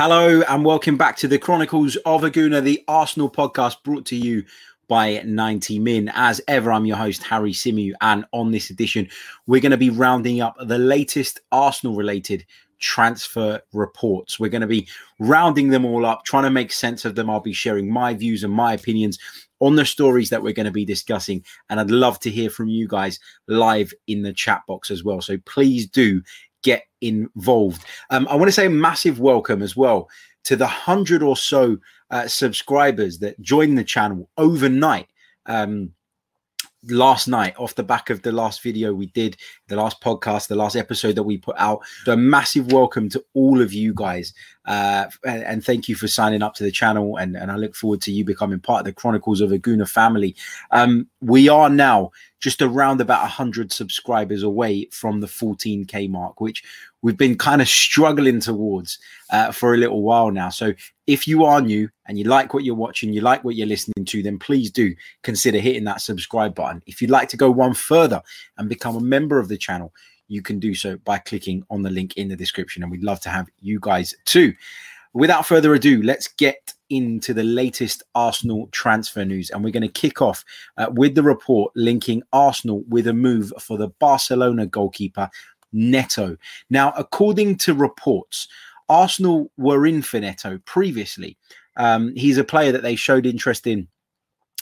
Hello and welcome back to the Chronicles of a Gooner, the Arsenal podcast brought to you by 90 Min. As ever, I'm your host, Harry Symeou, and on this edition, we're going to be rounding up the latest Arsenal related transfer reports. We're going to be rounding them all up, trying to make sense of them. I'll be sharing my views and my opinions on the stories that we're going to be discussing. And I'd love to hear from you guys live in the chat box as well. So please do get involved. Um, I want to say a massive welcome as well to the hundred or so uh, subscribers that joined the channel overnight. Um, last night off the back of the last video we did the last podcast the last episode that we put out. So a massive welcome to all of you guys. Uh, and, and, thank you for signing up to the channel. And, and i look forward to you becoming part of the chronicles of a Gooner family. Um, we are now just around about 100 subscribers away from the 14k mark which we've been kind of struggling towards uh, for a little while now. So if you are new and you like what you're watching, you like what you're listening to, then please do consider hitting that subscribe button. If you'd like to go one further and become a member of the channel, you can do so by clicking on the link in the description. And we'd love to have you guys too. Without further ado, let's get into the latest Arsenal transfer news. And we're going to kick off uh, with the report linking Arsenal with a move for the Barcelona goalkeeper Neto. Now, according to reports, Arsenal were in for Neto previously. Um, he's a player that they showed interest in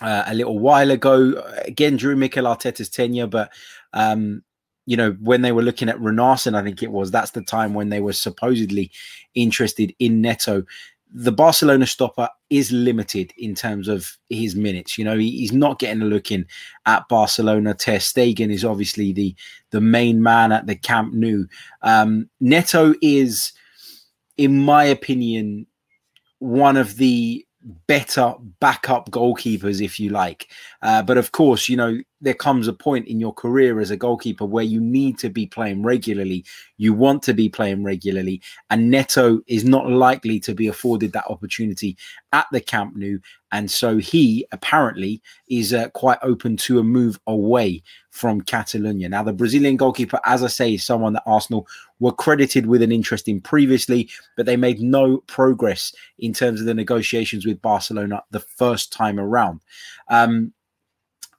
uh, a little while ago, again during Mikel Arteta's tenure, but um, you know, when they were looking at Runarsson, I think it was, that's the time when they were supposedly interested in Neto the Barcelona stopper is limited in terms of his minutes. You know, he, he's not getting a look in at Barcelona. Ter Stegen is obviously the the main man at the Camp Nou. Um, Neto is, in my opinion, one of the better backup goalkeepers, if you like. Uh, but of course, you know, there comes a point in your career as a goalkeeper where you need to be playing regularly. You want to be playing regularly. And Neto is not likely to be afforded that opportunity at the Camp Nou. And so he apparently is uh, quite open to a move away from Catalonia. Now, the Brazilian goalkeeper, as I say, is someone that Arsenal were credited with an interest in previously, but they made no progress in terms of the negotiations with Barcelona the first time around. Um,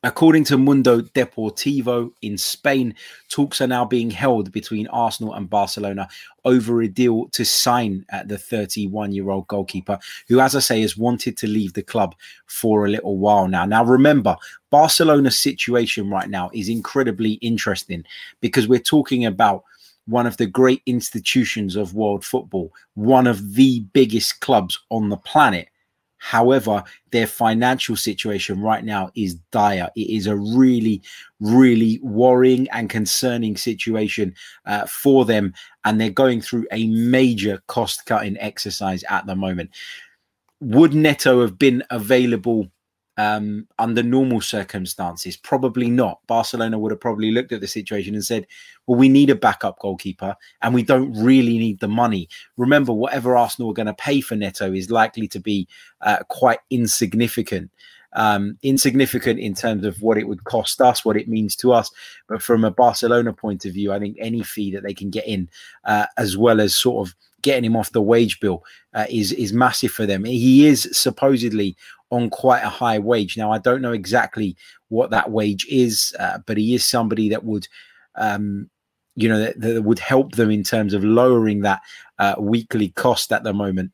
According to Mundo Deportivo in Spain, talks are now being held between Arsenal and Barcelona over a deal to sign at the 31 year old goalkeeper, who, as I say, has wanted to leave the club for a little while now. Now, remember, Barcelona's situation right now is incredibly interesting because we're talking about one of the great institutions of world football, one of the biggest clubs on the planet However, their financial situation right now is dire. It is a really, really worrying and concerning situation uh, for them. And they're going through a major cost cutting exercise at the moment. Would Neto have been available um, under normal circumstances? Probably not. Barcelona would have probably looked at the situation and said, well, we need a backup goalkeeper and we don't really need the money. Remember, whatever Arsenal are going to pay for Neto is likely to be uh, quite insignificant. Um, insignificant in terms of what it would cost us, what it means to us. But from a Barcelona point of view, I think any fee that they can get in, uh, as well as sort of getting him off the wage bill, uh, is is massive for them. He is supposedly on quite a high wage. Now, I don't know exactly what that wage is, uh, but he is somebody that would, um, you know, that, that, would help them in terms of lowering that uh, weekly cost at the moment.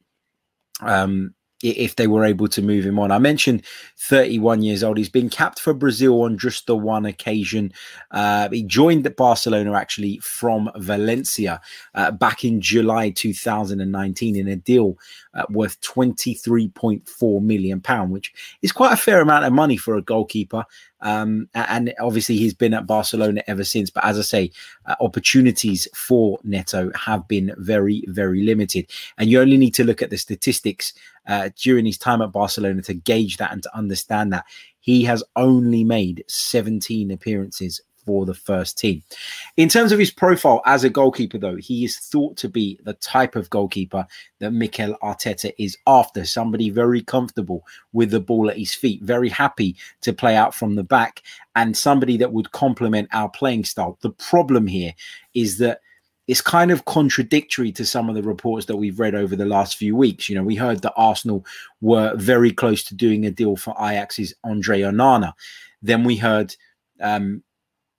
Um, if they were able to move him on. I mentioned 31 years old. He's been capped for Brazil on just the one occasion. Uh, he joined Barcelona actually from Valencia uh, back in July 2019 in a deal uh, worth 23.4 million pound, which is quite a fair amount of money for a goalkeeper. Um, and obviously, he's been at Barcelona ever since. But as I say, uh, opportunities for Neto have been very, very limited. And you only need to look at the statistics uh, during his time at Barcelona to gauge that and to understand that. He has only made 17 appearances for the first team. In terms of his profile as a goalkeeper, though, he is thought to be the type of goalkeeper that Mikel Arteta is after somebody very comfortable with the ball at his feet, very happy to play out from the back, and somebody that would complement our playing style. The problem here is that it's kind of contradictory to some of the reports that we've read over the last few weeks. You know, we heard that Arsenal were very close to doing a deal for Ajax's Andre Onana. Then we heard um,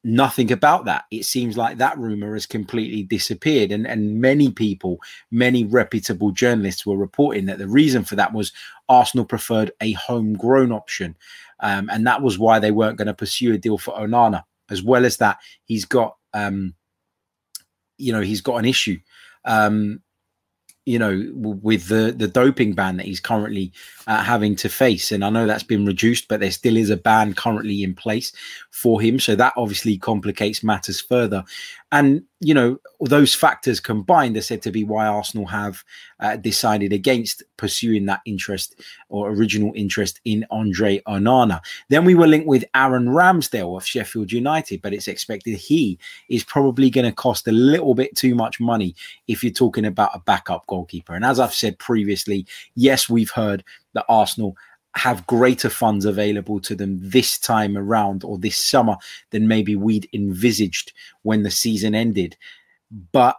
nothing about that. It seems like that rumor has completely disappeared. And, and many people, many reputable journalists were reporting that the reason for that was Arsenal preferred a homegrown option. Um, and that was why they weren't going to pursue a deal for Onana. As well as that, he's got, um, you know, he's got an issue. Um, you know, with the the doping ban that he's currently uh, having to face, and I know that's been reduced, but there still is a ban currently in place for him, so that obviously complicates matters further. And you know, those factors combined are said to be why Arsenal have uh, decided against pursuing that interest or original interest in Andre Onana. Then we were linked with Aaron Ramsdale of Sheffield United, but it's expected he is probably going to cost a little bit too much money if you're talking about a backup goalkeeper. And as I've said previously, yes, we've heard that Arsenal have greater funds available to them this time around or this summer than maybe we'd envisaged when the season ended. But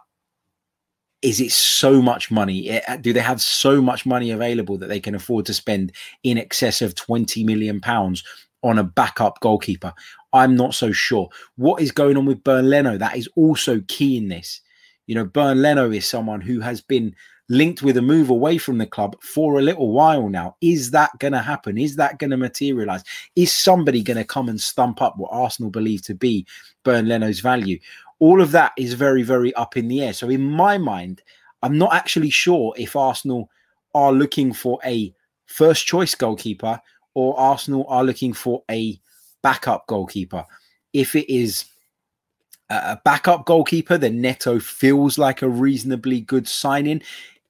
is it so much money? Eh, do they have so much money available that they can afford to spend in excess of 20 million pounds on a backup goalkeeper? I'm not so sure. What is going on with Bernd Leno? That is also key in this. You know, Bernd Leno is someone who has been linked with a move away from the club for a little while now. Is that going to happen? Is that going to materialize? Is somebody going to come and stump up what Arsenal believe to be Bernd Leno's value? All of that is very, very up in the air. So, in my mind, I'm not actually sure if Arsenal are looking for a first choice goalkeeper or Arsenal are looking for a backup goalkeeper. If it is a backup goalkeeper, then Neto feels like a reasonably good signing.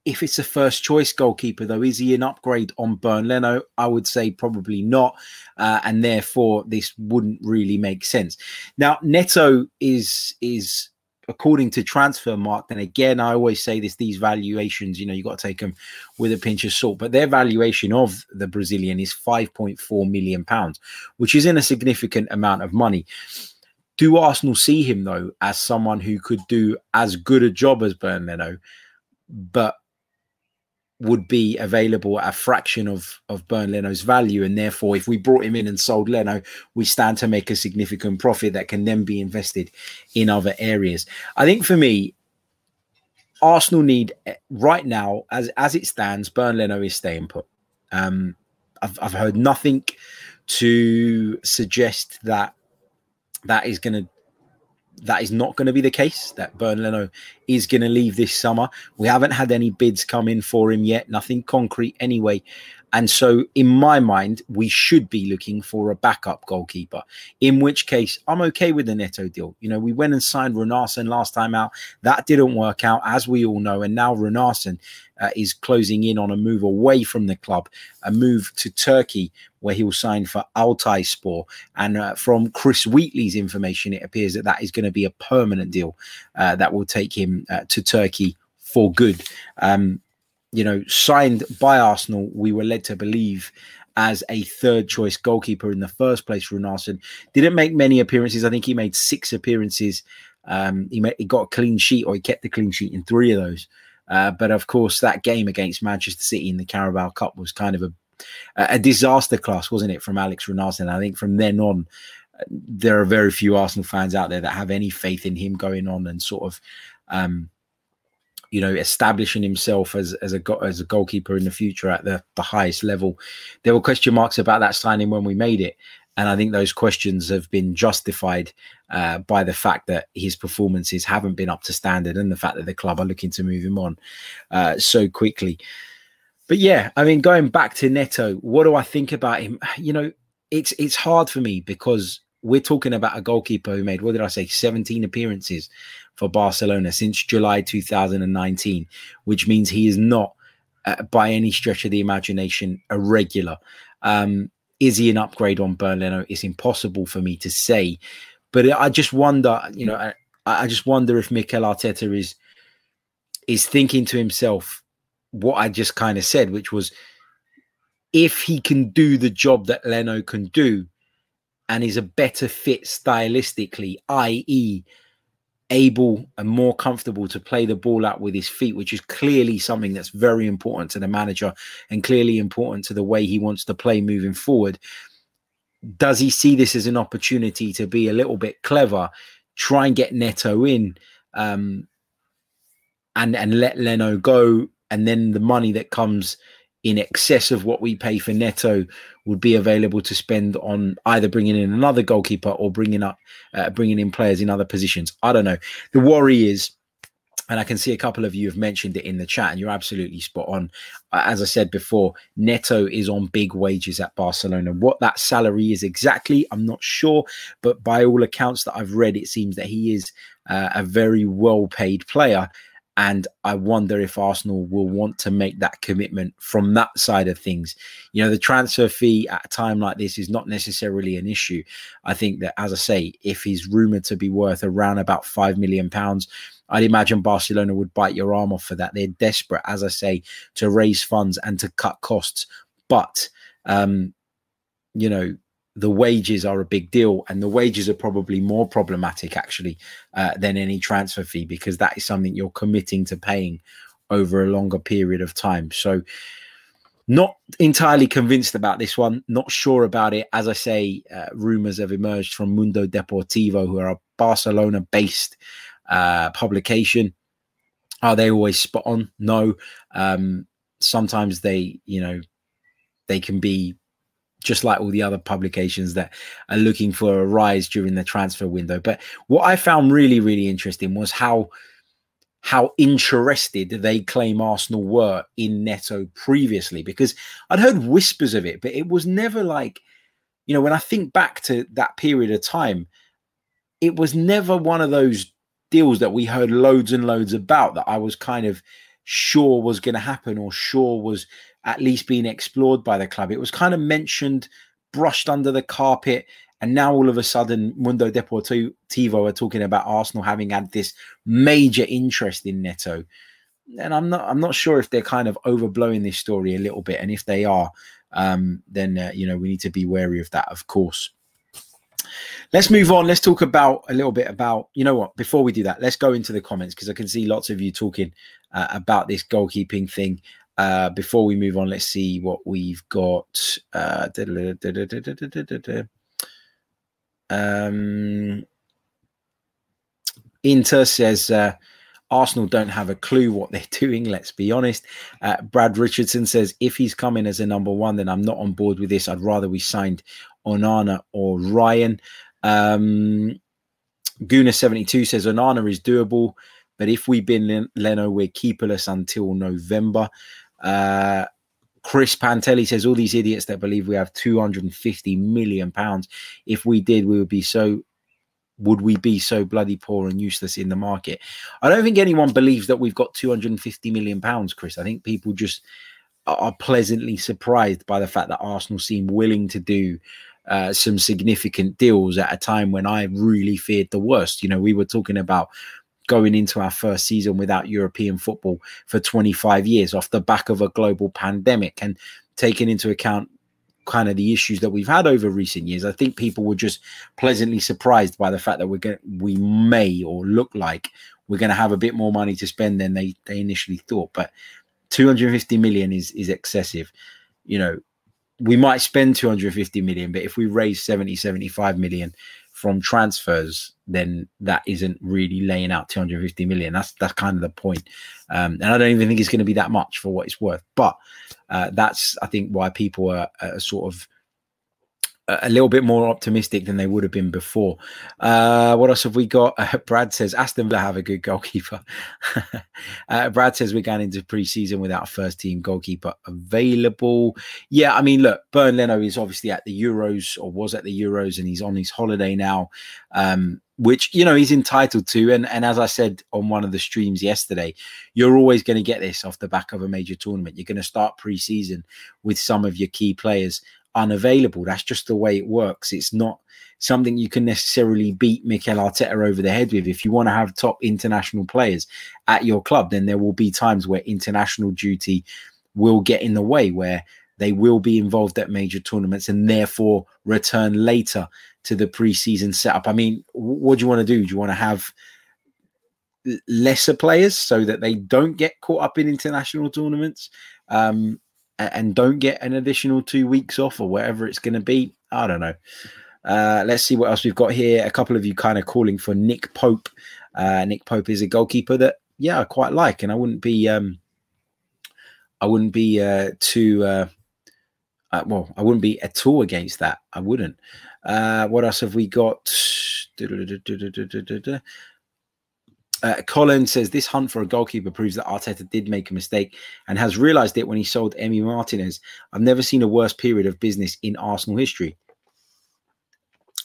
If it's a first choice goalkeeper, though, is he an upgrade on Bernd Leno? I would say probably not. Uh, and therefore, this wouldn't really make sense. Now, Neto is is according to Transfermarkt and again i always say this these valuations you know you got to take them with a pinch of salt but their valuation of the brazilian is 5.4 million pounds which is in a significant amount of money do arsenal see him though as someone who could do as good a job as Bernd Leno but would be available at a fraction of of Bernd Leno's value, and therefore, if we brought him in and sold Leno, we stand to make a significant profit that can then be invested in other areas. I think for me, Arsenal need eh, right now, as as it stands, Bernd Leno is staying put. Um, I've I've heard nothing to suggest that that is going to that is not going to be the case. That Bernd Leno is going to leave this summer. We haven't had any bids come in for him yet, nothing concrete anyway. And so, in my mind, we should be looking for a backup goalkeeper. In which case, I'm okay with the Neto deal. You know, we went and signed Runarsson last time out. That didn't work out, as we all know. And now Runarsson uh, is closing in on a move away from the club, a move to Turkey, where he will sign for Altayspor. And uh, from Chris Wheatley's information, it appears that that is going to be a permanent deal uh, that will take him uh, to Turkey for good. Um, you know, signed by Arsenal, we were led to believe as a third choice goalkeeper in the first place. Runarsson didn't make many appearances. I think he made six appearances. Um, he, made, he got a clean sheet, or he kept the clean sheet in three of those. Uh, but of course, that game against Manchester City in the Carabao Cup was kind of a a disaster class, wasn't it, from Alex Runarsson? I think from then on, there are very few Arsenal fans out there that have any faith in him going on and sort of um, you know, establishing himself as as a as a goalkeeper in the future at the the highest level. There were question marks about that signing when we made it, and I think those questions have been justified uh, by the fact that his performances haven't been up to standard, and the fact that the club are looking to move him on uh, so quickly. But yeah, I mean, going back to Neto, what do I think about him? You know, it's it's hard for me because we're talking about a goalkeeper who made what did I say, 17 appearances for Barcelona since July 2019, which means he is not uh, by any stretch of the imagination a regular. Um, is he an upgrade on Bernd Leno? It's impossible for me to say, but I just wonder. You know, I, I just wonder if Mikel Arteta is is thinking to himself what I just kind of said, which was if he can do the job that Leno can do and is a better fit stylistically, i.e., able and more comfortable to play the ball out with his feet, which is clearly something that's very important to the manager and clearly important to the way he wants to play moving forward. Does he see this as an opportunity to be a little bit clever, try and get Neto in, um, and and let Leno go, and then the money that comes in excess of what we pay for Neto would be available to spend on either bringing in another goalkeeper or bringing up uh, bringing in players in other positions. I don't know. The worry is, and I can see a couple of you have mentioned it in the chat, and you're absolutely spot on. Uh, as I said before, Neto is on big wages at Barcelona. What that salary is exactly, I'm not sure, but by all accounts that I've read, it seems that he is uh, a very well paid player. And I wonder if Arsenal will want to make that commitment from that side of things. You know, the transfer fee at a time like this is not necessarily an issue. I think that, as I say, if he's rumored to be worth around about five million pounds, I'd imagine Barcelona would bite your arm off for that. They're desperate, as I say, to raise funds and to cut costs. But, um, you know, the wages are a big deal, and the wages are probably more problematic actually uh, than any transfer fee because that is something you're committing to paying over a longer period of time. So, not entirely convinced about this one. Not sure about it. As I say, uh, rumors have emerged from Mundo Deportivo, who are a Barcelona-based uh, publication. Are they always spot on? No. Um, sometimes they, you know, they can be just like all the other publications that are looking for a rise during the transfer window. But what I found really, really interesting was how how interested they claim Arsenal were in Neto previously, because I'd heard whispers of it, but it was never like, you know, when I think back to that period of time, it was never one of those deals that we heard loads and loads about that I was kind of sure was going to happen or sure was at least being explored by the club. It was kind of mentioned, brushed under the carpet, and now all of a sudden, Mundo Deportivo are talking about Arsenal having had this major interest in Neto. And I'm not, I'm not sure if they're kind of overblowing this story a little bit. And if they are, um, then uh, you know we need to be wary of that, of course. Let's move on. Let's talk about a little bit about, you know what, before we do that, let's go into the comments because I can see lots of you talking uh, about this goalkeeping thing. Uh, before we move on, let's see what we've got. Uh, um, Inter says uh, Arsenal don't have a clue what they're doing. Let's be honest. Uh, Brad Richardson says if he's coming as a number one, then I'm not on board with this. I'd rather we signed Onana or Ryan. Um, Guna72 says Onana is doable, but if we bin Leno, we're keeperless until November. Uh, Chris Pantelli says all these idiots that believe we have 250 million pounds. If we did, we would be so would we be so bloody poor and useless in the market? I don't think anyone believes that we've got 250 million pounds, Chris. I think people just are pleasantly surprised by the fact that Arsenal seem willing to do uh, some significant deals at a time when I really feared the worst. You know, we were talking about going into our first season without European football for 25 years off the back of a global pandemic and taking into account kind of the issues that we've had over recent years. I think people were just pleasantly surprised by the fact that we're going we may or look like we're going to have a bit more money to spend than they they initially thought. But 250 million is is excessive. You know, we might spend 250 million, but if we raise 70, 75 million from transfers, then that isn't really laying out 250 million. That's that's kind of the point. Um, and I don't even think it's going to be that much for what it's worth. But uh, that's I think why people are, are, sort of a little bit more optimistic than they would have been before. Uh, what else have we got? Uh, Brad says Aston Villa have a good goalkeeper. uh, Brad says we're going into pre-season without a first team goalkeeper available. Yeah, I mean, look, Bernd Leno is obviously at the Euros or was at the Euros, and he's on his holiday now. Um, which you know he's entitled to. And and as I said on one of the streams yesterday, you're always going to get this off the back of a major tournament. You're going to start pre-season with some of your key players unavailable. That's just the way it works. It's not something you can necessarily beat Mikel Arteta over the head with. If you want to have top international players at your club, then there will be times where international duty will get in the way, where they will be involved at major tournaments and therefore return later to the preseason setup. I mean, what do you want to do? Do you want to have lesser players so that they don't get caught up in international tournaments um, and don't get an additional two weeks off or whatever it's going to be? I don't know. Uh, let's see what else we've got here. A couple of you kind of calling for Nick Pope. Uh, Nick Pope is a goalkeeper that, yeah, I quite like, and I wouldn't be, um, I wouldn't be uh, too, uh, uh, well, I wouldn't be at all against that. I wouldn't. Uh, what else have we got? Uh, Colin says this hunt for a goalkeeper proves that Arteta did make a mistake and has realised it when he sold Emi Martinez. I've never seen a worse period of business in Arsenal history.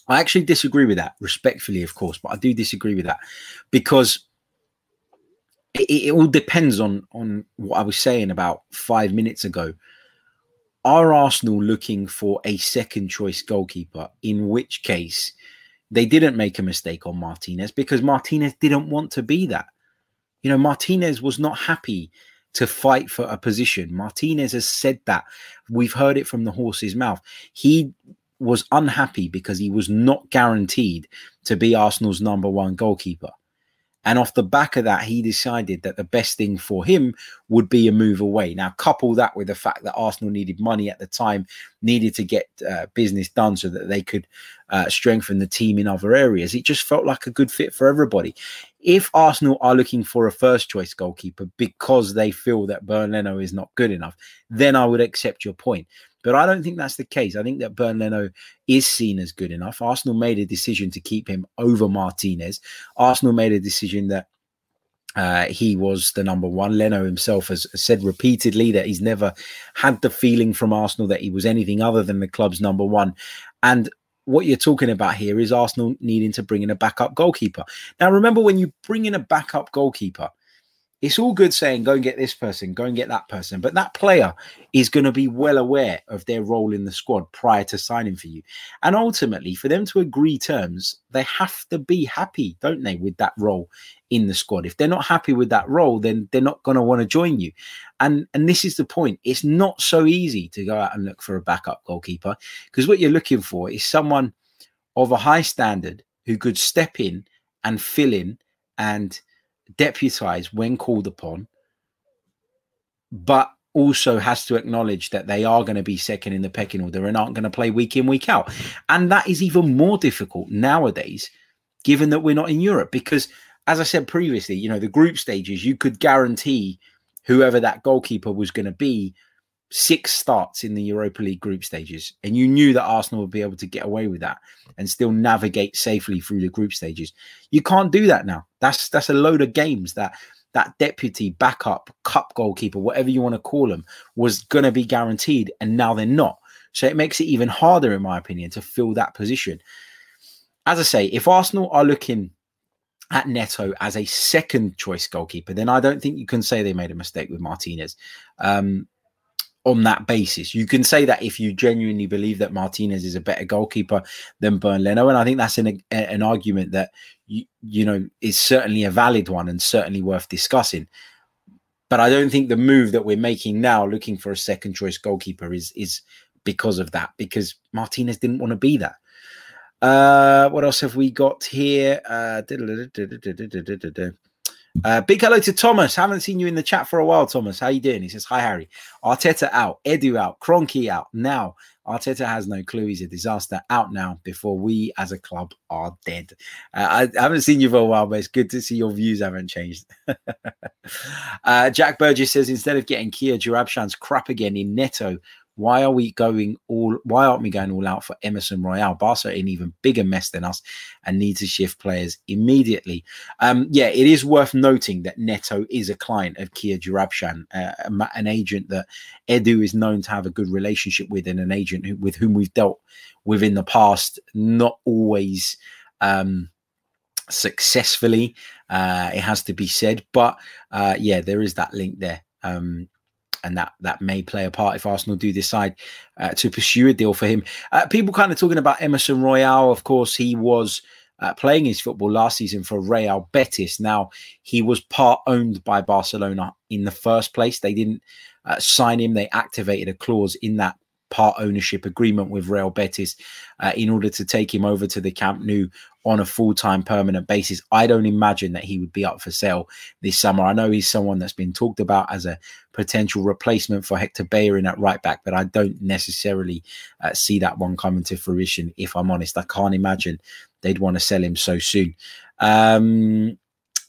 I actually disagree with that, respectfully, of course, but I do disagree with that because it, it all depends on on what I was saying about five minutes ago are Arsenal looking for a second choice goalkeeper? In which case, they didn't make a mistake on Martinez because Martinez didn't want to be that. You know, Martinez was not happy to fight for a position. Martinez has said that. We've heard it from the horse's mouth. He was unhappy because he was not guaranteed to be Arsenal's number one goalkeeper. And off the back of that, he decided that the best thing for him would be a move away. Now, couple that with the fact that Arsenal needed money at the time, needed to get uh, business done so that they could uh, strengthen the team in other areas. It just felt like a good fit for everybody. If Arsenal are looking for a first choice goalkeeper because they feel that Bernd Leno is not good enough, then I would accept your point. But I don't think that's the case. I think that Bernd Leno is seen as good enough. Arsenal made a decision to keep him over Martinez. Arsenal made a decision that uh, he was the number one. Leno himself has said repeatedly that he's never had the feeling from Arsenal that he was anything other than the club's number one. And what you're talking about here is Arsenal needing to bring in a backup goalkeeper. Now, remember when you bring in a backup goalkeeper, it's all good saying go and get this person, go and get that person, but that player is going to be well aware of their role in the squad prior to signing for you. And ultimately, for them to agree terms, they have to be happy, don't they, with that role in the squad. If they're not happy with that role, then they're not going to want to join you. And and this is the point. It's not so easy to go out and look for a backup goalkeeper because what you're looking for is someone of a high standard who could step in and fill in and deputize when called upon, but also has to acknowledge that they are going to be second in the pecking order and aren't going to play week in, week out. And that is even more difficult nowadays, given that we're not in Europe. Because, as I said previously, you know, the group stages, you could guarantee whoever that goalkeeper was going to be six starts in the Europa League group stages, and you knew that Arsenal would be able to get away with that and still navigate safely through the group stages. You can't do that now. That's that's a load of games that that deputy backup cup goalkeeper, whatever you want to call them, was going to be guaranteed, and now they're not. So it makes it even harder, in my opinion, to fill that position. As I say, if Arsenal are looking at Neto as a second choice goalkeeper, then I don't think you can say they made a mistake with Martinez. Um, on that basis. You can say that if you genuinely believe that Martinez is a better goalkeeper than Bernd Leno, and I think that's an an argument that you you know is certainly a valid one and certainly worth discussing. But I don't think the move that we're making now, looking for a second choice goalkeeper, is is because of that. Because Martinez didn't want to be that. Uh, what else have we got here? Uh, uh, big hello to Thomas. Haven't seen you in the chat for a while, Thomas. How you doing? He says, Hi, Harry. Arteta out. Edu out. Kroenke out. Now, Arteta has no clue. He's a disaster. Out now before we as a club are dead. Uh, I, haven't seen you for a while, but it's good to see your views haven't changed. uh, Jack Burgess says, Instead of getting Kia Joorabchian's crap again in Neto, Why are we going all? Why aren't we going all out for Emerson Royal? Barca are an even bigger mess than us and need to shift players immediately. Um, yeah, it is worth noting that Neto is a client of Kia Joorabchian, uh, an agent that Edu is known to have a good relationship with, and an agent who, with whom we've dealt with in the past. Not always. Um, successfully. Uh, it has to be said, but uh, yeah, there is that link there. Um, and that that may play a part if Arsenal do decide uh, to pursue a deal for him. Uh, people kind of talking about Emerson Royal. Of course, he was uh, playing his football last season for Real Betis. Now he was part owned by Barcelona in the first place. They didn't uh, sign him. They activated a clause in that part ownership agreement with Real Betis uh, in order to take him over to the Camp Nou on a full time permanent basis. I don't imagine that he would be up for sale this summer. I know he's someone that's been talked about as a potential replacement for Hector Bellerin at right back, but I don't necessarily uh, see that one coming to fruition. If I'm honest, I can't imagine they'd want to sell him so soon. Um,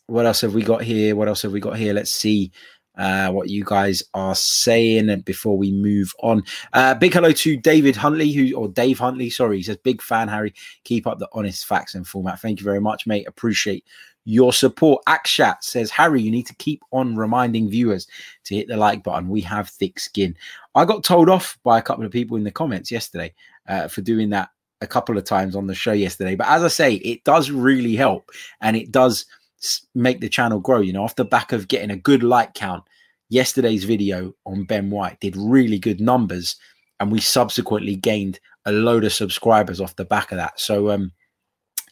what else have we got here? What else have we got here? Let's see uh, what you guys are saying before we move on. Uh, big hello to David Huntley, who or Dave Huntley, sorry, he says big fan, Harry. Keep up the honest facts and format. Thank you very much, mate. Appreciate your support. Akshat says, Harry, you need to keep on reminding viewers to hit the like button. We have thick skin. I got told off by a couple of people in the comments yesterday uh, for doing that a couple of times on the show yesterday. But as I say, it does really help and it does make the channel grow. You know, off the back of getting a good like count, yesterday's video on Ben White did really good numbers, and we subsequently gained a load of subscribers off the back of that. So, um,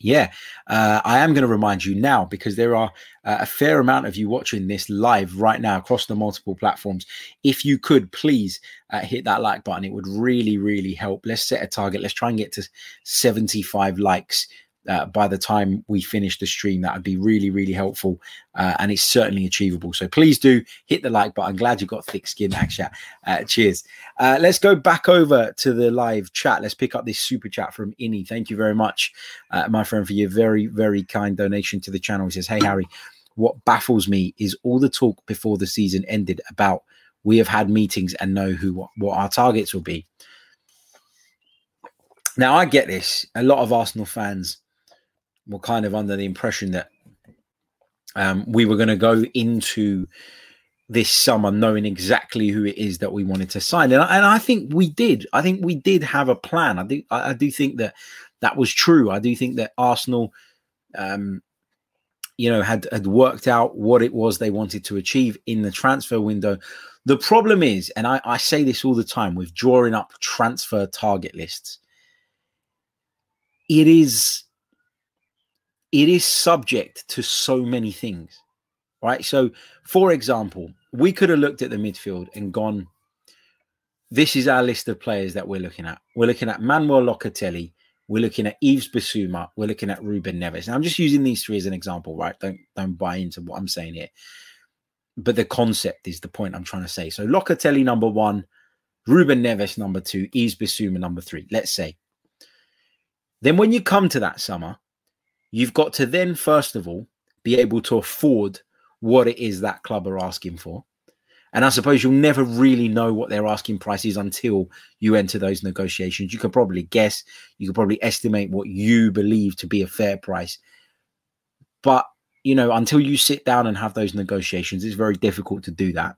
yeah, uh, I am going to remind you now because there are uh, a fair amount of you watching this live right now across the multiple platforms. If you could please uh, hit that like button, it would really, really help. Let's set a target. Let's try and get to 75 likes uh, by the time we finish the stream. That would be really, really helpful. Uh, and it's certainly achievable. So please do hit the like button. Glad you got thick skin, Akshat. Uh, cheers. Uh, let's go back over to the live chat. Let's pick up this super chat from Innie. Thank you very much, uh, my friend, for your very, very kind donation to the channel. He says, Hey, Harry, what baffles me is all the talk before the season ended about we have had meetings and know who what, what our targets will be. Now, I get this. A lot of Arsenal fans were kind of under the impression that um, we were going to go into this summer knowing exactly who it is that we wanted to sign, and I, and I think we did. I think we did have a plan. I do. I, I do think that that was true. I do think that Arsenal, um, you know, had had worked out what it was they wanted to achieve in the transfer window. The problem is, and I, I say this all the time with drawing up transfer target lists, it is it is subject to so many things, right? So, for example, we could have looked at the midfield and gone, this is our list of players that we're looking at. We're looking at Manuel Locatelli. We're looking at Yves Bissouma. We're looking at Ruben Neves. Now, I'm just using these three as an example, right? Don't don't buy into what I'm saying here. But the concept is the point I'm trying to say. So Locatelli number one, Ruben Neves number two, Yves Bissouma number three. Let's say. Then when you come to that summer, You've got to then, first of all, be able to afford what it is that club are asking for. And I suppose you'll never really know what their asking price is until you enter those negotiations. You can probably guess, you can probably estimate what you believe to be a fair price. But, you know, until you sit down and have those negotiations, it's very difficult to do that.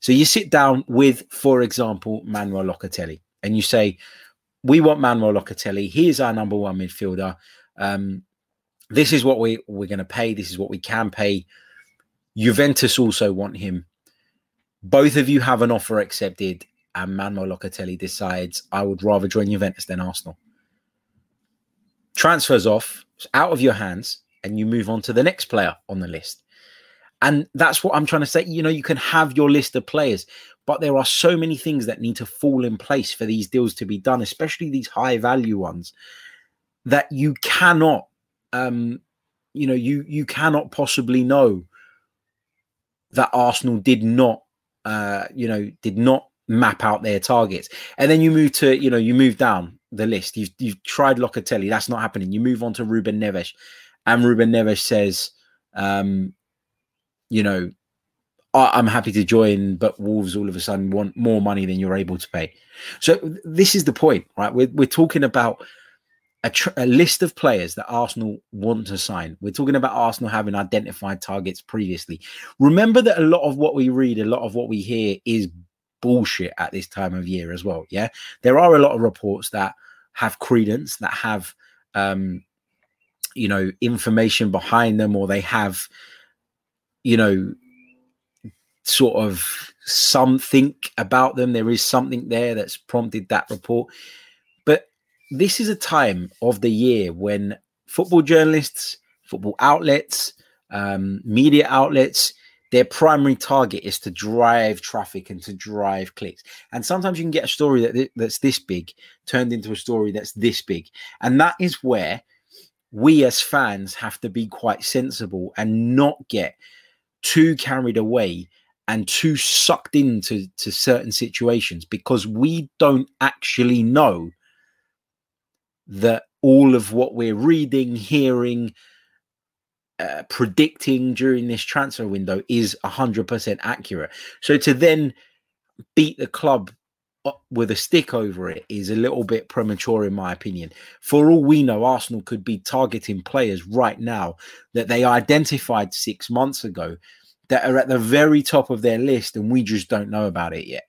So you sit down with, for example, Manuel Locatelli, and you say, We want Manuel Locatelli. He is our number one midfielder. Um, this is what we we're going to pay. This is what we can pay. Juventus also want him. Both of you have an offer accepted, and Manuel Locatelli decides I would rather join Juventus than Arsenal. Transfers off, out of your hands, and you move on to the next player on the list. And that's what I'm trying to say. You know, you can have your list of players, but there are so many things that need to fall in place for these deals to be done, especially these high value ones, that you cannot um, you know, you you cannot possibly know that Arsenal did not, uh, you know, did not map out their targets. And then you move to, you know, you move down the list. You've you've tried Locatelli, that's not happening. You move on to Ruben Neves, and Ruben Neves says, um, you know, I'm happy to join, but Wolves all of a sudden want more money than you're able to pay. So this is the point, right? We're, we're talking about a, tr- a, list of players that Arsenal want to sign. We're talking about Arsenal having identified targets previously. Remember that a lot of what we read, a lot of what we hear is bullshit at this time of year as well. Yeah. There are a lot of reports that have credence, that have, um, you know, information behind them, or they have, you know, sort of something about them. There is something there that's prompted that report. This is a time of the year when football journalists, football outlets, um, media outlets, their primary target is to drive traffic and to drive clicks. And sometimes you can get a story that that's this big turned into a story that's this big, and that is where we as fans have to be quite sensible and not get too carried away and too sucked into to certain situations because we don't actually know that all of what we're reading, hearing, uh, predicting during this transfer window is 100% accurate. So to then beat the club with a stick over it is a little bit premature, in my opinion. For all we know, Arsenal could be targeting players right now that they identified six months ago that are at the very top of their list, and we just don't know about it yet.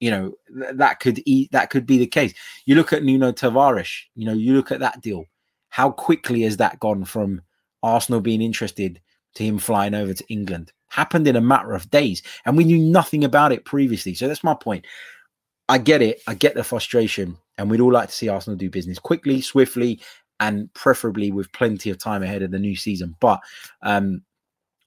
You know th- that could eat that could be the case. You look at Nuno Tavares. You know, you look at that deal. How quickly has that gone from Arsenal being interested to him flying over to England? Happened in a matter of days, and we knew nothing about it previously. So that's my point. I get it. I get the frustration, and we'd all like to see Arsenal do business quickly, swiftly, and preferably with plenty of time ahead of the new season. But um,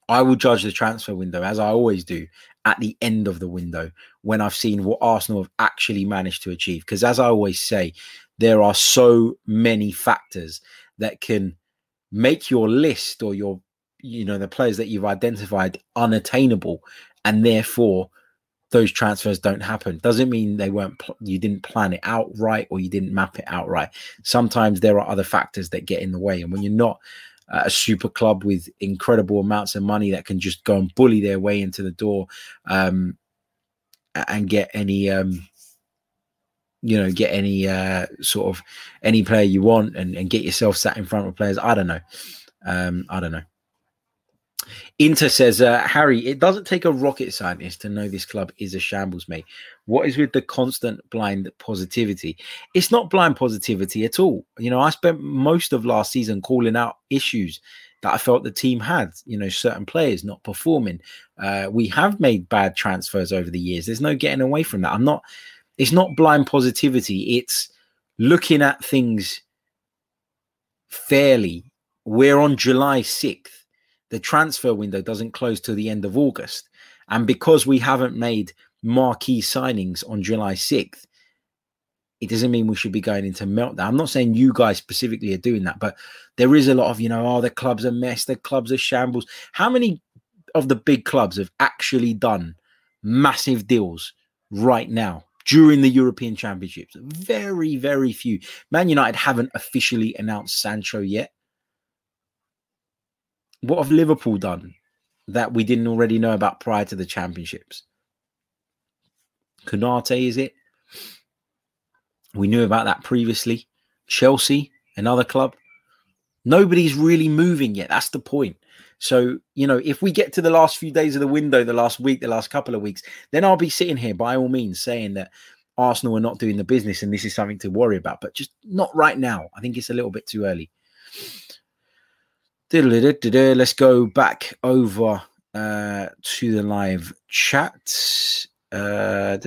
I will judge the transfer window as I always do at the end of the window when I've seen what Arsenal have actually managed to achieve. Because as I always say, there are so many factors that can make your list or your, you know, the players that you've identified unattainable, and therefore those transfers don't happen. Doesn't mean they weren't pl- you didn't plan it out right or you didn't map it out right. Sometimes there are other factors that get in the way, and when you're not a super club with incredible amounts of money that can just go and bully their way into the door um, and get any um, you know get any uh, sort of any player you want and, and get yourself sat in front of players. I don't know. Um, i don't know Inter says, uh, Harry, it doesn't take a rocket scientist to know this club is a shambles, mate. What is with the constant blind positivity? It's not blind positivity at all. You know, I spent most of last season calling out issues that I felt the team had, you know, certain players not performing. Uh, we have made bad transfers over the years. There's no getting away from that. I'm not, it's not blind positivity. It's looking at things fairly. We're on July 6th the transfer window doesn't close till the end of August. And because we haven't made marquee signings on July 6th, it doesn't mean we should be going into meltdown. I'm not saying you guys specifically are doing that, but there is a lot of, you know, oh, the club's a mess, the club's a shambles. How many of the big clubs have actually done massive deals right now during the European Championships? Very, very few. Man United haven't officially announced Sancho yet what have Liverpool done that we didn't already know about prior to the championships? Konate, is it? We knew about that previously. Chelsea, another club. Nobody's really moving yet. That's the point. So, you know, if we get to the last few days of the window, the last week, the last couple of weeks, then I'll be sitting here by all means saying that Arsenal are not doing the business and this is something to worry about, but just not right now. I think it's a little bit too early. Let's go back over uh, to the live chat. Uh,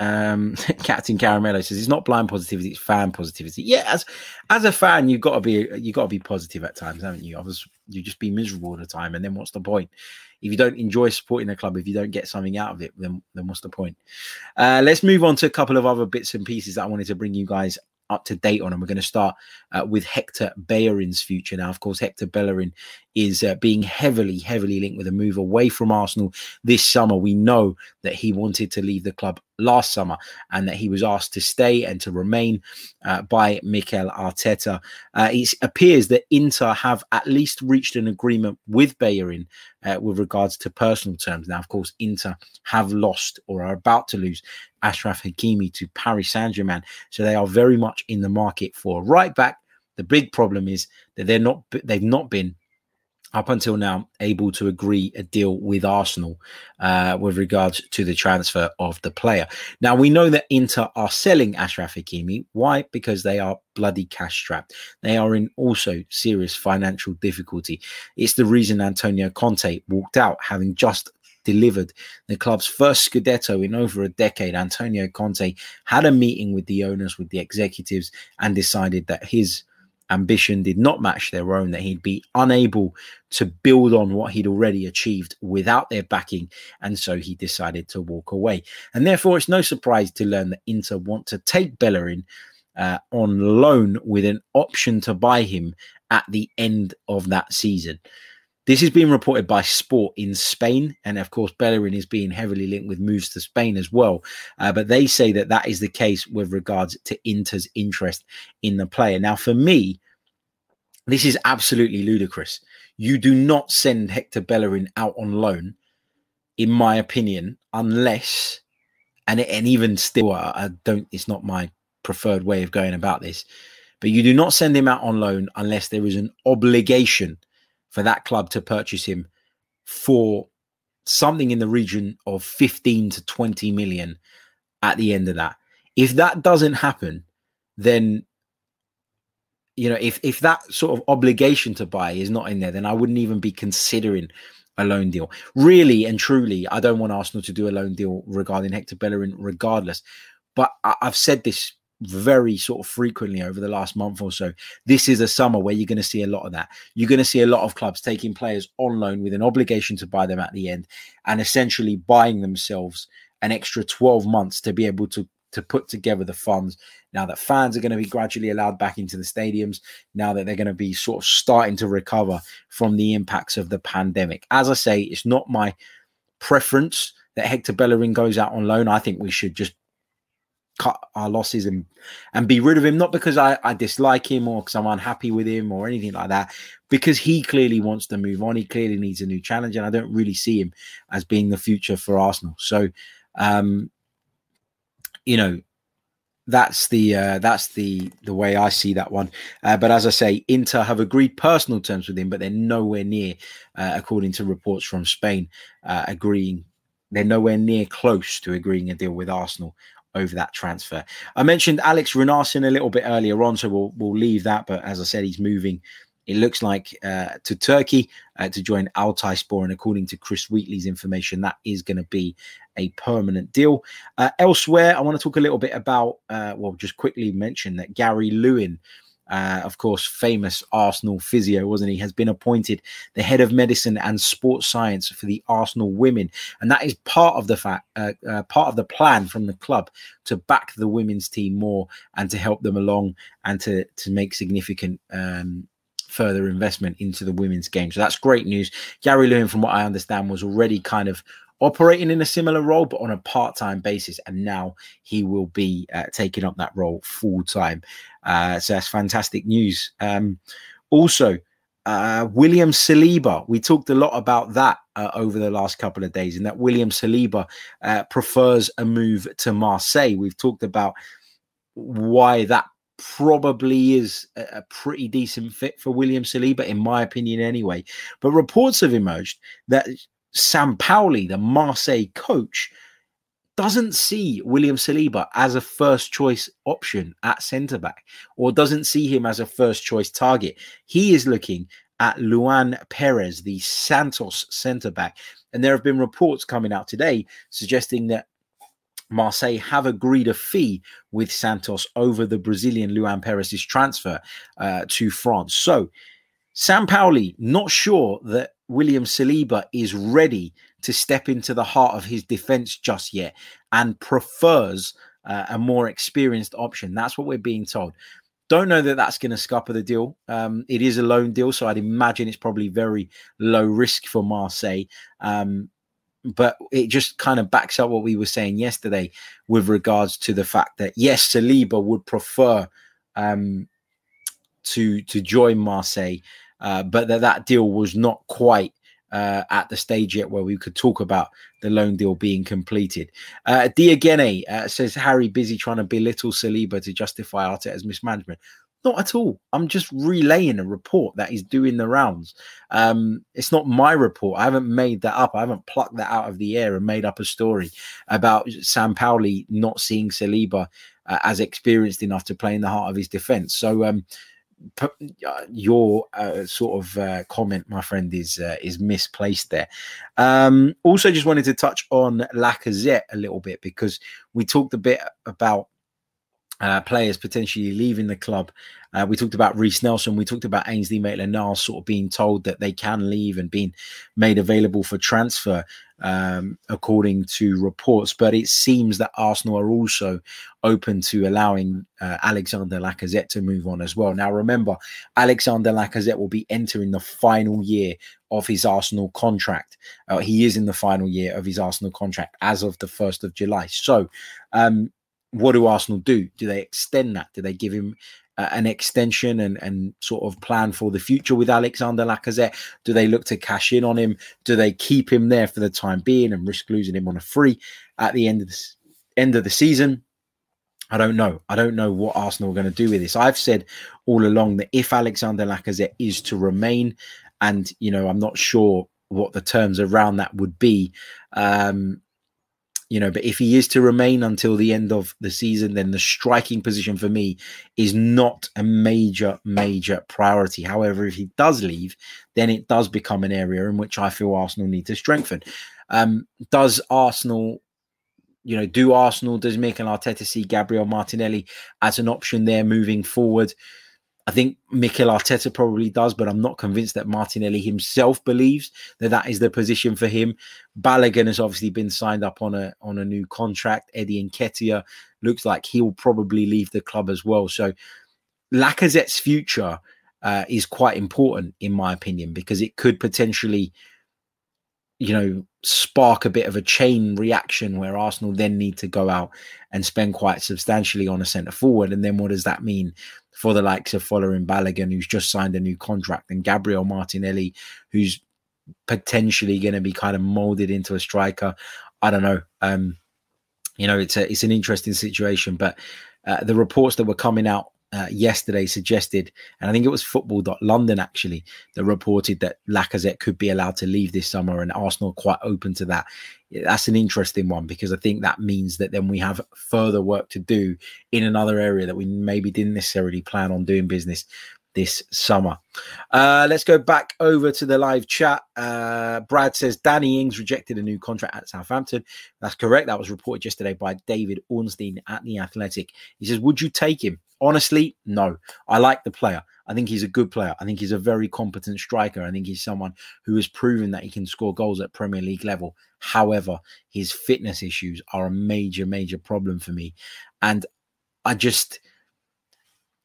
um, Captain Caramello says it's not blind positivity; it's fan positivity. Yeah, as as a fan, you've got to be you got to be positive at times, haven't you? You just be miserable all the time, and then what's the point? If you don't enjoy supporting the club, if you don't get something out of it, then then what's the point? Uh, let's move on to a couple of other bits and pieces that I wanted to bring you guys up to date on. And we're going to start uh, with Hector Bellerin's future now. Of course, Hector Bellerin is uh, being heavily, heavily linked with a move away from Arsenal this summer. We know that he wanted to leave the club last summer and that he was asked to stay and to remain uh, by Mikel Arteta. Uh, it appears that Inter have at least reached an agreement with Bellerin uh, with regards to personal terms. Now, of course, Inter have lost or are about to lose Achraf Hakimi to Paris Saint Germain. So they are very much in the market for right back. The big problem is that they're not they've not been up until now able to agree a deal with Arsenal uh, with regards to the transfer of the player. Now we know that Inter are selling Achraf Hakimi. Why? Because they are bloody cash strapped. They are in also serious financial difficulty. It's the reason Antonio Conte walked out, having just delivered the club's first Scudetto in over a decade. Antonio Conte had a meeting with the owners, with the executives, and decided that his ambition did not match their own, that he'd be unable to build on what he'd already achieved without their backing. And so he decided to walk away. And therefore, it's no surprise to learn that Inter want to take Bellerin uh, on loan with an option to buy him at the end of that season. This is being reported by Sport in Spain, and of course, Bellerin is being heavily linked with moves to Spain as well. Uh, but they say that that is the case with regards to Inter's interest in the player. Now, for me, this is absolutely ludicrous. You do not send Hector Bellerin out on loan, in my opinion, unless, and and even still, I don't. It's not my preferred way of going about this, but you do not send him out on loan unless there is an obligation for that club to purchase him for something in the region of 15 to 20 million at the end of that. If that doesn't happen, then you know, if if that sort of obligation to buy is not in there, then I wouldn't even be considering a loan deal. Really and truly, I don't want Arsenal to do a loan deal regarding Hector Bellerin, regardless. But I, have said this very sort of frequently over the last month or so. This is a summer where you're going to see a lot of that. You're going to see a lot of clubs taking players on loan with an obligation to buy them at the end and essentially buying themselves an extra 12 months to be able to to put together the funds now that fans are going to be gradually allowed back into the stadiums now that they're going to be sort of starting to recover from the impacts of the pandemic as i say it's not my preference that hector bellerin goes out on loan i think we should just cut our losses and and be rid of him not because I, I dislike him or because I'm unhappy with him or anything like that because he clearly wants to move on he clearly needs a new challenge and I don't really see him as being the future for Arsenal so um you know that's the uh, that's the the way I see that one. Uh, but as I say, Inter have agreed personal terms with him, but they're nowhere near, uh, according to reports from Spain, uh, agreeing. They're nowhere near close to agreeing a deal with Arsenal over that transfer. I mentioned Alex Runarsson a little bit earlier on, so we'll we'll leave that. But as I said, he's moving. It looks like uh, to Turkey uh, to join Altayspor, and according to Chris Wheatley's information, that is going to be a permanent deal. Uh, elsewhere, I want to talk a little bit about, uh, well, just quickly mention that Gary Lewin uh, of course, famous Arsenal physio, wasn't he? Has been appointed the head of medicine and sports science for the Arsenal women, and that is part of the fact, uh, uh, part of the plan from the club to back the women's team more and to help them along and to to make significant. Um, further investment into the women's game. So that's great news. Gary Lewin, from what I understand, was already kind of operating in a similar role, but on a part time basis. And now he will be uh, taking up that role full time. Uh, so that's fantastic news. Um, also, uh, William Saliba, we talked a lot about that uh, over the last couple of days, and that William Saliba uh, prefers a move to Marseille. We've talked about why that probably is a, pretty decent fit for William Saliba, in my opinion, anyway. But reports have emerged that Sampaoli, the Marseille coach, doesn't see William Saliba as a first choice option at centre back or doesn't see him as a first choice target. He is looking at Luan Peres, the Santos centre back. And there have been reports coming out today suggesting that Marseille have agreed a fee with Santos over the Brazilian Luan Peres's transfer uh, to France. So, Sampaoli, not sure that William Saliba is ready to step into the heart of his defense just yet and prefers uh, a more experienced option. That's what we're being told. Don't know that that's going to scupper the deal. Um, it is a loan deal, so I'd imagine it's probably very low risk for Marseille. Um, but it just kind of backs up what we were saying yesterday with regards to the fact that yes, Saliba would prefer um, to to join Marseille, uh, but that that deal was not quite uh, at the stage yet where we could talk about the loan deal being completed. Uh, Diogene uh, says Harry busy trying to belittle Saliba to justify Arteta's mismanagement. Not at all. I'm just relaying a report that is doing the rounds. Um, it's not my report. I haven't made that up. I haven't plucked that out of the air and made up a story about Sampaoli not seeing Saliba uh, as experienced enough to play in the heart of his defense. So um, your uh, sort of uh, comment, my friend, is uh, is misplaced there. Um, also, just wanted to touch on Lacazette a little bit because we talked a bit about uh, players potentially leaving the club. Uh, we talked about Reiss Nelson. We talked about Ainsley Maitland-Niles sort of being told that they can leave and being made available for transfer, um, according to reports. But it seems that Arsenal are also open to allowing uh, Alexander Lacazette to move on as well. Now, remember, Alexander Lacazette will be entering the final year of his Arsenal contract. Uh, he is in the final year of his Arsenal contract as of the 1st of July. So, um, what do Arsenal do? Do they extend that? Do they give him uh, an extension and, and sort of plan for the future with Alexander Lacazette? Do they look to cash in on him? Do they keep him there for the time being and risk losing him on a free at the end of the end of the season? I don't know. I don't know what Arsenal are going to do with this. I've said all along that if Alexander Lacazette is to remain, and you know, I'm not sure what the terms around that would be. Um, you know, but if he is to remain until the end of the season, then the striking position for me is not a major, major priority. However, if he does leave, then it does become an area in which I feel Arsenal need to strengthen. Um, does Arsenal, you know, do Arsenal, does Mikel Arteta see Gabriel Martinelli as an option there moving forward? I think Mikel Arteta probably does, but I'm not convinced that Martinelli himself believes that that is the position for him. Balogun has obviously been signed up on a on a new contract. Eddie Nketiah looks like he'll probably leave the club as well. So Lacazette's future uh, is quite important, in my opinion, because it could potentially, you know, spark a bit of a chain reaction where Arsenal then need to go out and spend quite substantially on a centre forward. And then what does that mean for the likes of Folarin Balogun, who's just signed a new contract, and Gabriel Martinelli, who's potentially going to be kind of molded into a striker. I don't know. Um, you know, it's a it's an interesting situation, but uh, the reports that were coming out uh, yesterday suggested, and I think it was Football.London actually that reported that Lacazette could be allowed to leave this summer, and Arsenal quite open to that. That's an interesting one because I think that means that then we have further work to do in another area that we maybe didn't necessarily plan on doing business this summer. Uh, let's go back over to the live chat. Uh, Brad says Danny Ings rejected a new contract at Southampton. That's correct. That was reported yesterday by David Ornstein at The Athletic. He says, Would you take him? Honestly, no. I like the player. I think he's a good player. I think he's a very competent striker. I think he's someone who has proven that he can score goals at Premier League level. However, his fitness issues are a major, major problem for me. And I just,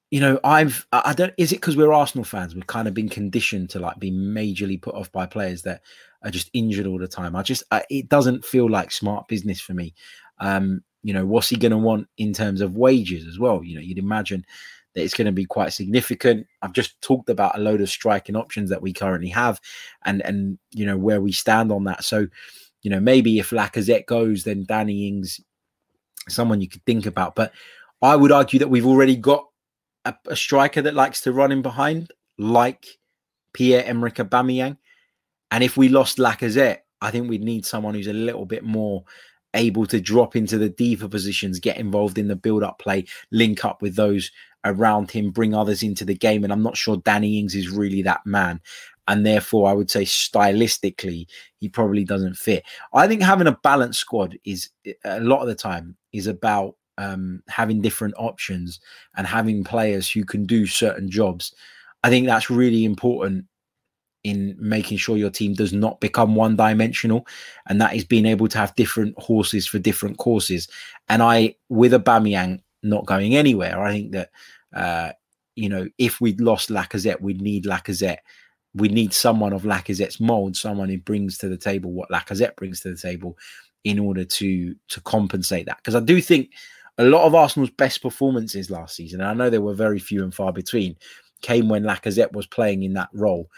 you know, I've, I don't, is it because we're Arsenal fans? We've kind of been conditioned to like be majorly put off by players that are just injured all the time. I just, I, it doesn't feel like smart business for me. Um, you know, what's he going to want in terms of wages as well? You know, you'd imagine that it's going to be quite significant. I've just talked about a load of striking options that we currently have, and and you know where we stand on that. So, you know, maybe if Lacazette goes, then Danny Ings, someone you could think about. But I would argue that we've already got a, a striker that likes to run in behind, like Pierre Emerick Aubameyang. And if we lost Lacazette, I think we'd need someone who's a little bit more able to drop into the deeper positions, get involved in the build up play, link up with those around him, bring others into the game. And I'm not sure Danny Ings is really that man. And therefore, I would say stylistically, he probably doesn't fit. I think having a balanced squad is a lot of the time is about um, having different options and having players who can do certain jobs. I think that's really important in making sure your team does not become one dimensional. And that is being able to have different horses for different courses. And I, with Aubameyang not going anywhere, I think that, uh, you know, if we'd lost Lacazette, we'd need Lacazette. We need someone of Lacazette's mold, someone who brings to the table what Lacazette brings to the table in order to to compensate that. Because I do think a lot of Arsenal's best performances last season, and I know there were very few and far between, came when Lacazette was playing in that role.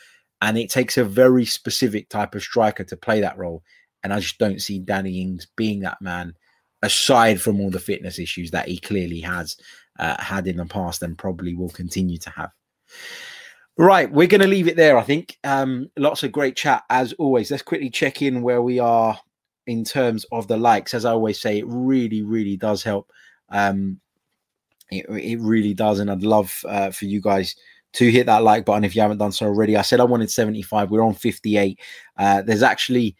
And it takes a very specific type of striker to play that role. And I just don't see Danny Ings being that man, aside from all the fitness issues that he clearly has uh, had in the past and probably will continue to have. Right, we're going to leave it there, I think. Um, lots of great chat as always. Let's quickly check in where we are in terms of the likes. As I always say, it really, really does help. Um, it, it really does. And I'd love uh, for you guys to hit that like button if you haven't done so already. I said I wanted 75. We're on 58. Uh, there's actually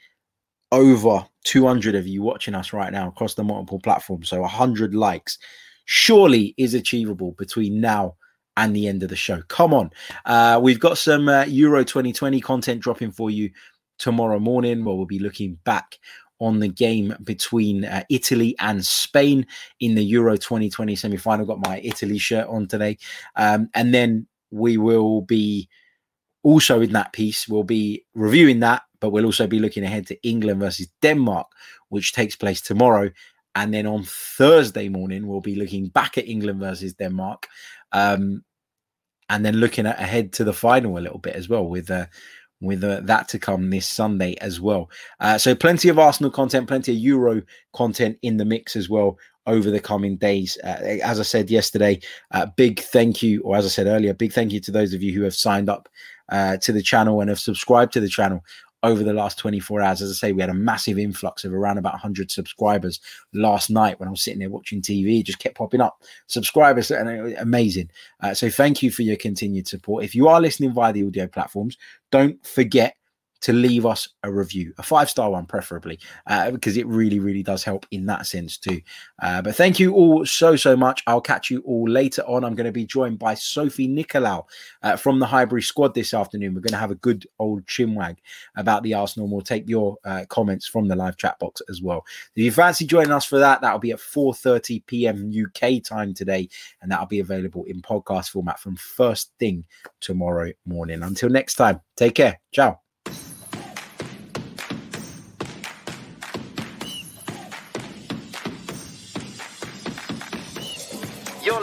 over 200 of you watching us right now across the multiple platforms. So 100 likes surely is achievable between now and the end of the show. Come on. Uh, we've got some uh, Euro 2020 content dropping for you tomorrow morning where we'll be looking back on the game between uh, Italy and Spain in the Euro 2020 semi final. Got my Italy shirt on today. Um, and then we will be also in that piece, we'll be reviewing that, but we'll also be looking ahead to England versus Denmark, which takes place tomorrow. And then on Thursday morning, we'll be looking back at England versus Denmark. Um, and then looking at, ahead to the final a little bit as well with uh, with uh, that to come this Sunday as well. Uh, so plenty of Arsenal content, plenty of Euro content in the mix as well over the coming days. Uh, as I said yesterday, uh, big thank you, or as I said earlier, big thank you to those of you who have signed up uh, to the channel and have subscribed to the channel over the last 24 hours. As I say, we had a massive influx of around about 100 subscribers last night when I was sitting there watching TV. Just kept popping up subscribers, and amazing. Uh, so thank you for your continued support. If you are listening via the audio platforms, don't forget to leave us a review, a five star one, preferably, uh, because it really, really does help in that sense too. Uh, but thank you all so, so much. I'll catch you all later on. I'm going to be joined by Sophie Nicolau uh, from the Highbury squad this afternoon. We're going to have a good old chinwag about the Arsenal. We'll take your uh, comments from the live chat box as well. If you fancy joining us for that, that'll be at 4:30 p.m. UK time today, and that'll be available in podcast format from first thing tomorrow morning. Until next time, take care. Ciao.